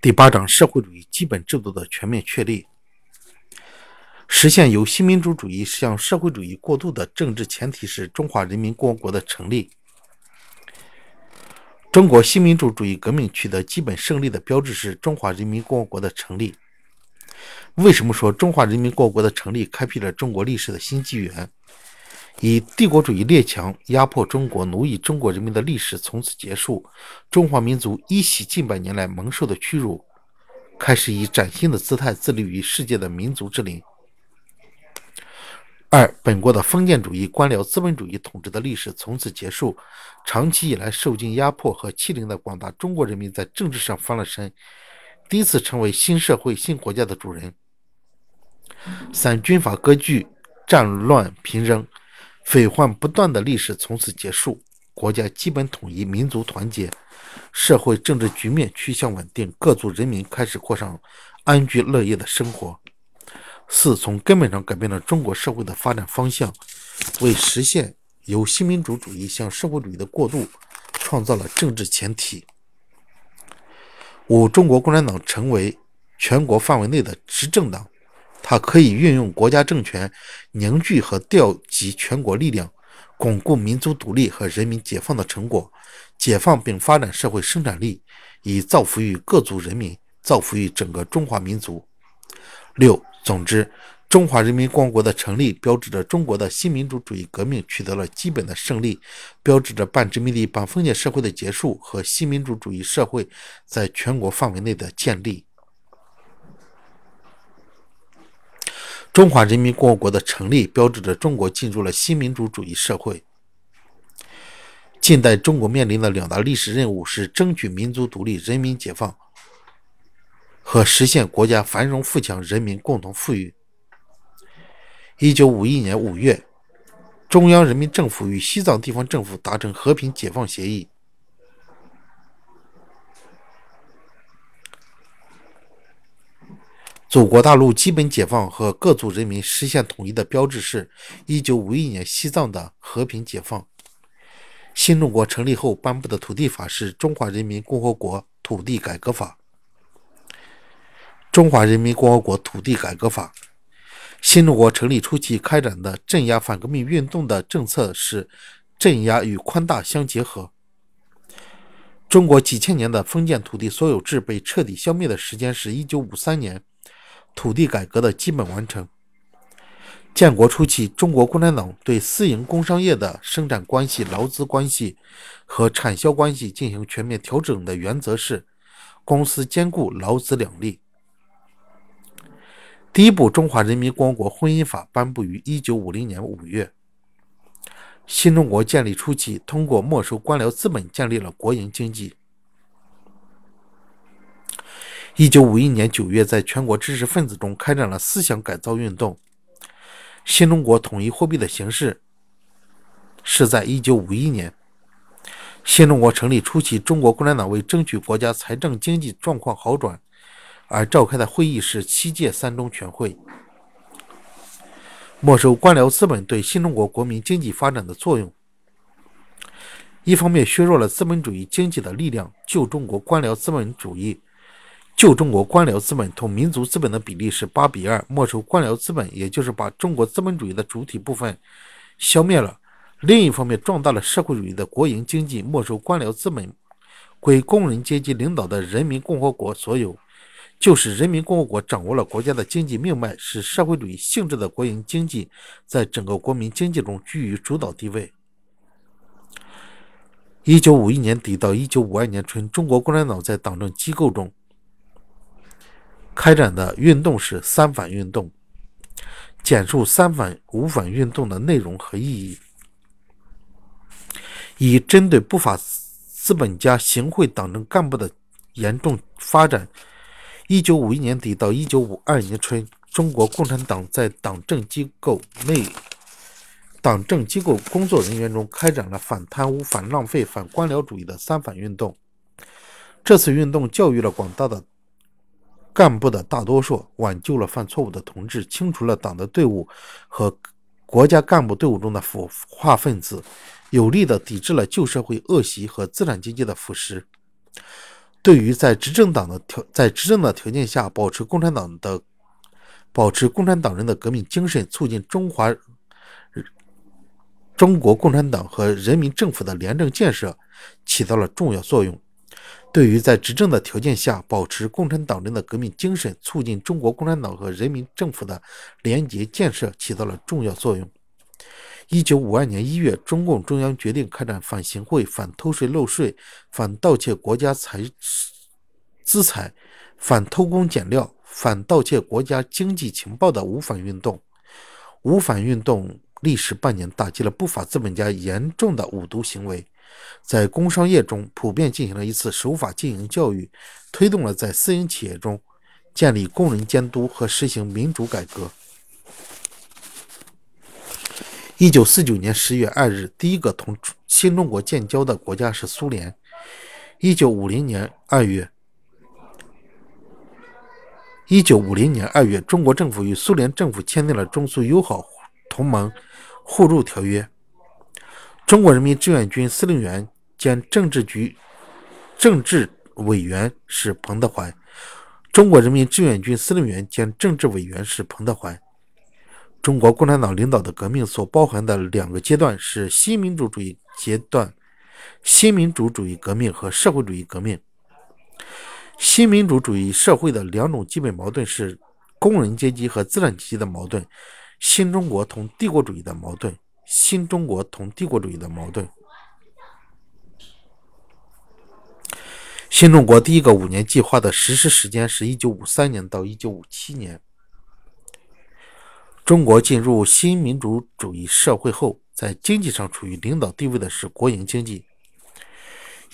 第八章社会主义基本制度的全面确立，实现由新民主主义向社会主义过渡的政治前提是中华人民共和国的成立。中国新民主主义革命取得基本胜利的标志是中华人民共和国的成立。为什么说中华人民共和国的成立开辟了中国历史的新纪元？以帝国主义列强压迫中国、奴役中国人民的历史从此结束，中华民族一袭近百年来蒙受的屈辱，开始以崭新的姿态自立于世界的民族之林。二，本国的封建主义、官僚资本主义统治的历史从此结束，长期以来受尽压迫和欺凌的广大中国人民在政治上翻了身，第一次成为新社会、新国家的主人。三，军阀割据、战乱频仍。匪患不断的历史从此结束，国家基本统一，民族团结，社会政治局面趋向稳定，各族人民开始过上安居乐业的生活。四，从根本上改变了中国社会的发展方向，为实现由新民主主义向社会主义的过渡创造了政治前提。五，中国共产党成为全国范围内的执政党。它可以运用国家政权，凝聚和调集全国力量，巩固民族独立和人民解放的成果，解放并发展社会生产力，以造福于各族人民，造福于整个中华民族。六，总之，中华人民共和国的成立，标志着中国的新民主主义革命取得了基本的胜利，标志着半殖民地半封建社会的结束和新民主主义社会在全国范围内的建立。中华人民共和国的成立标志着中国进入了新民主主义社会。近代中国面临的两大历史任务是争取民族独立、人民解放，和实现国家繁荣富强、人民共同富裕。一九五一年五月，中央人民政府与西藏地方政府达成和平解放协议。祖国大陆基本解放和各族人民实现统一的标志是1951年西藏的和平解放。新中国成立后颁布的土地法是《中华人民共和国土地改革法》。中华人民共和国土地改革法。新中国成立初期开展的镇压反革命运动的政策是镇压与宽大相结合。中国几千年的封建土地所有制被彻底消灭的时间是1953年。土地改革的基本完成。建国初期，中国共产党对私营工商业的生产关系、劳资关系和产销关系进行全面调整的原则是：公私兼顾、劳资两利。第一部《中华人民共和国婚姻法》颁布于1950年5月。新中国建立初期，通过没收官僚资本，建立了国营经济。一九五一年九月，在全国知识分子中开展了思想改造运动。新中国统一货币的形式是在一九五一年。新中国成立初期，中国共产党为争取国家财政经济状况好转而召开的会议是七届三中全会。没收官僚资本对新中国国民经济发展的作用，一方面削弱了资本主义经济的力量，旧中国官僚资本主义。旧中国官僚资本同民族资本的比例是八比二，没收官僚资本，也就是把中国资本主义的主体部分消灭了。另一方面，壮大了社会主义的国营经济，没收官僚资本，归工人阶级领导的人民共和国所有，就是人民共和国掌握了国家的经济命脉，使社会主义性质的国营经济在整个国民经济中居于主导地位。一九五一年底到一九五二年春，中国共产党在党政机构中。开展的运动是“三反”运动，简述“三反”“五反”运动的内容和意义，以针对不法资本家行贿党政干部的严重发展。一九五一年底到一九五二年春，中国共产党在党政机构内、党政机构工作人员中开展了反贪污、反浪费、反官僚主义的“三反”运动。这次运动教育了广大的。干部的大多数挽救了犯错误的同志，清除了党的队伍和国家干部队伍中的腐化分子，有力地抵制了旧社会恶习和资产阶级的腐蚀。对于在执政党的条在执政的条件下保持共产党的保持共产党人的革命精神，促进中华中国共产党和人民政府的廉政建设，起到了重要作用。对于在执政的条件下保持共产党人的革命精神，促进中国共产党和人民政府的廉洁建设，起到了重要作用。一九五二年一月，中共中央决定开展反行贿、反偷税漏税、反盗窃国家财资财、反偷工减料、反盗窃国家经济情报的五反运动。五反运动历时半年，打击了不法资本家严重的五毒行为。在工商业中普遍进行了一次守法经营教育，推动了在私营企业中建立工人监督和实行民主改革。一九四九年十月二日，第一个同新中国建交的国家是苏联。一九五零年二月，一九五零年二月，中国政府与苏联政府签订了中苏友好同盟互助条约。中国人民志愿军司令员兼政治局政治委员是彭德怀。中国人民志愿军司令员兼政治委员是彭德怀。中国共产党领导的革命所包含的两个阶段是新民主主义阶段、新民主主义革命和社会主义革命。新民主主义社会的两种基本矛盾是工人阶级和资产阶级的矛盾，新中国同帝国主义的矛盾。新中国同帝国主义的矛盾。新中国第一个五年计划的实施时间是一九五三年到一九五七年。中国进入新民主主义社会后，在经济上处于领导地位的是国营经济。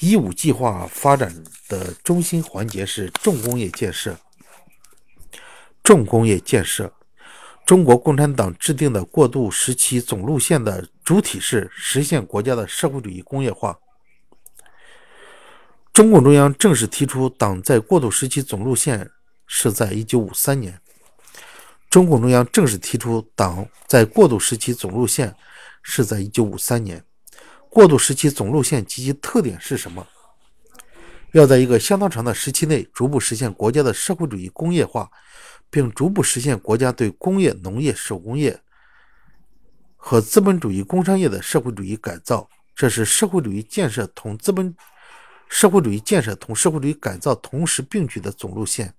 一五计划发展的中心环节是重工业建设。重工业建设。中国共产党制定的过渡时期总路线的主体是实现国家的社会主义工业化。中共中央正式提出党在过渡时期总路线是在一九五三年。中共中央正式提出党在过渡时期总路线是在一九五三年。过渡时期总路线及其特点是什么？要在一个相当长的时期内逐步实现国家的社会主义工业化。并逐步实现国家对工业、农业、手工业和资本主义工商业的社会主义改造，这是社会主义建设同资本社会主义建设同社会主义改造同时并举的总路线，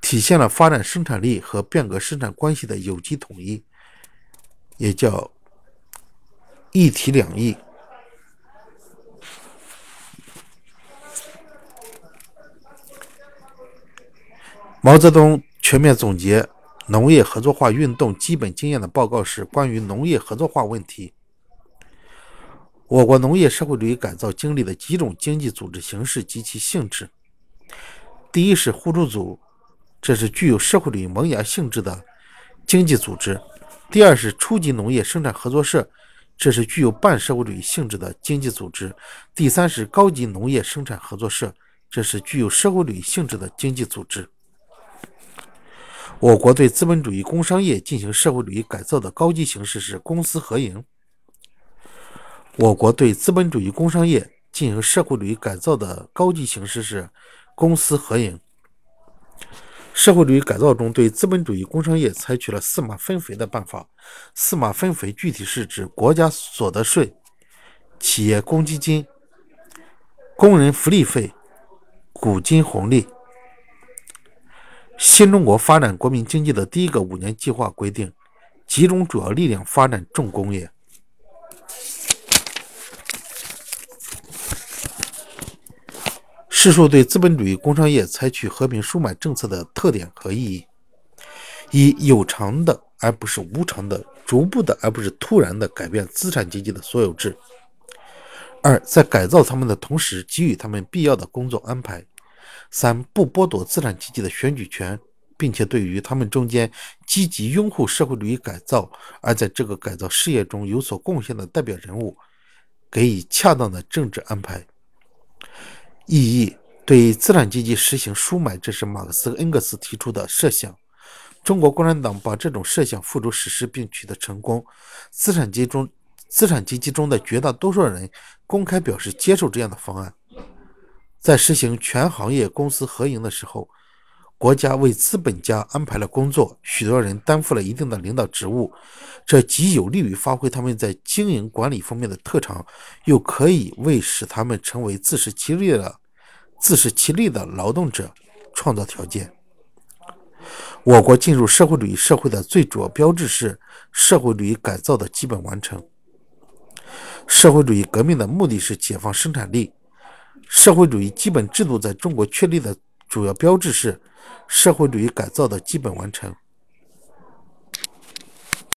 体现了发展生产力和变革生产关系的有机统一，也叫一体两翼。毛泽东全面总结农业合作化运动基本经验的报告是关于农业合作化问题。我国农业社会主义改造经历的几种经济组织形式及其性质。第一是互助组，这是具有社会主义萌芽性质的经济组织；第二是初级农业生产合作社，这是具有半社会主义性质的经济组织；第三是高级农业生产合作社，这是具有社会主义性质的经济组织。我国对资本主义工商业进行社会主义改造的高级形式是公私合营。我国对资本主义工商业进行社会主义改造的高级形式是公私合营。社会主义改造中对资本主义工商业采取了四码分肥的办法。四码分肥具体是指国家所得税、企业公积金、工人福利费、股金红利。新中国发展国民经济的第一个五年计划规定，集中主要力量发展重工业。试述对资本主义工商业采取和平输买政策的特点和意义：一、有偿的而不是无偿的，逐步的而不是突然的改变资产阶级的所有制；二、在改造他们的同时，给予他们必要的工作安排。三不剥夺资产阶级的选举权，并且对于他们中间积极拥护社会主义改造而在这个改造事业中有所贡献的代表人物，给予恰当的政治安排。意义对资产阶级实行输买，这是马克思、恩格斯提出的设想。中国共产党把这种设想付诸实施并取得成功。资产阶级中，资产阶级中的绝大多数人公开表示接受这样的方案。在实行全行业公司合营的时候，国家为资本家安排了工作，许多人担负了一定的领导职务，这既有利于发挥他们在经营管理方面的特长，又可以为使他们成为自食其力的、自食其力的劳动者创造条件。我国进入社会主义社会的最主要标志是社会主义改造的基本完成。社会主义革命的目的是解放生产力，社会主义基本制度在中国确立的主要标志是。社会主义改造的基本完成。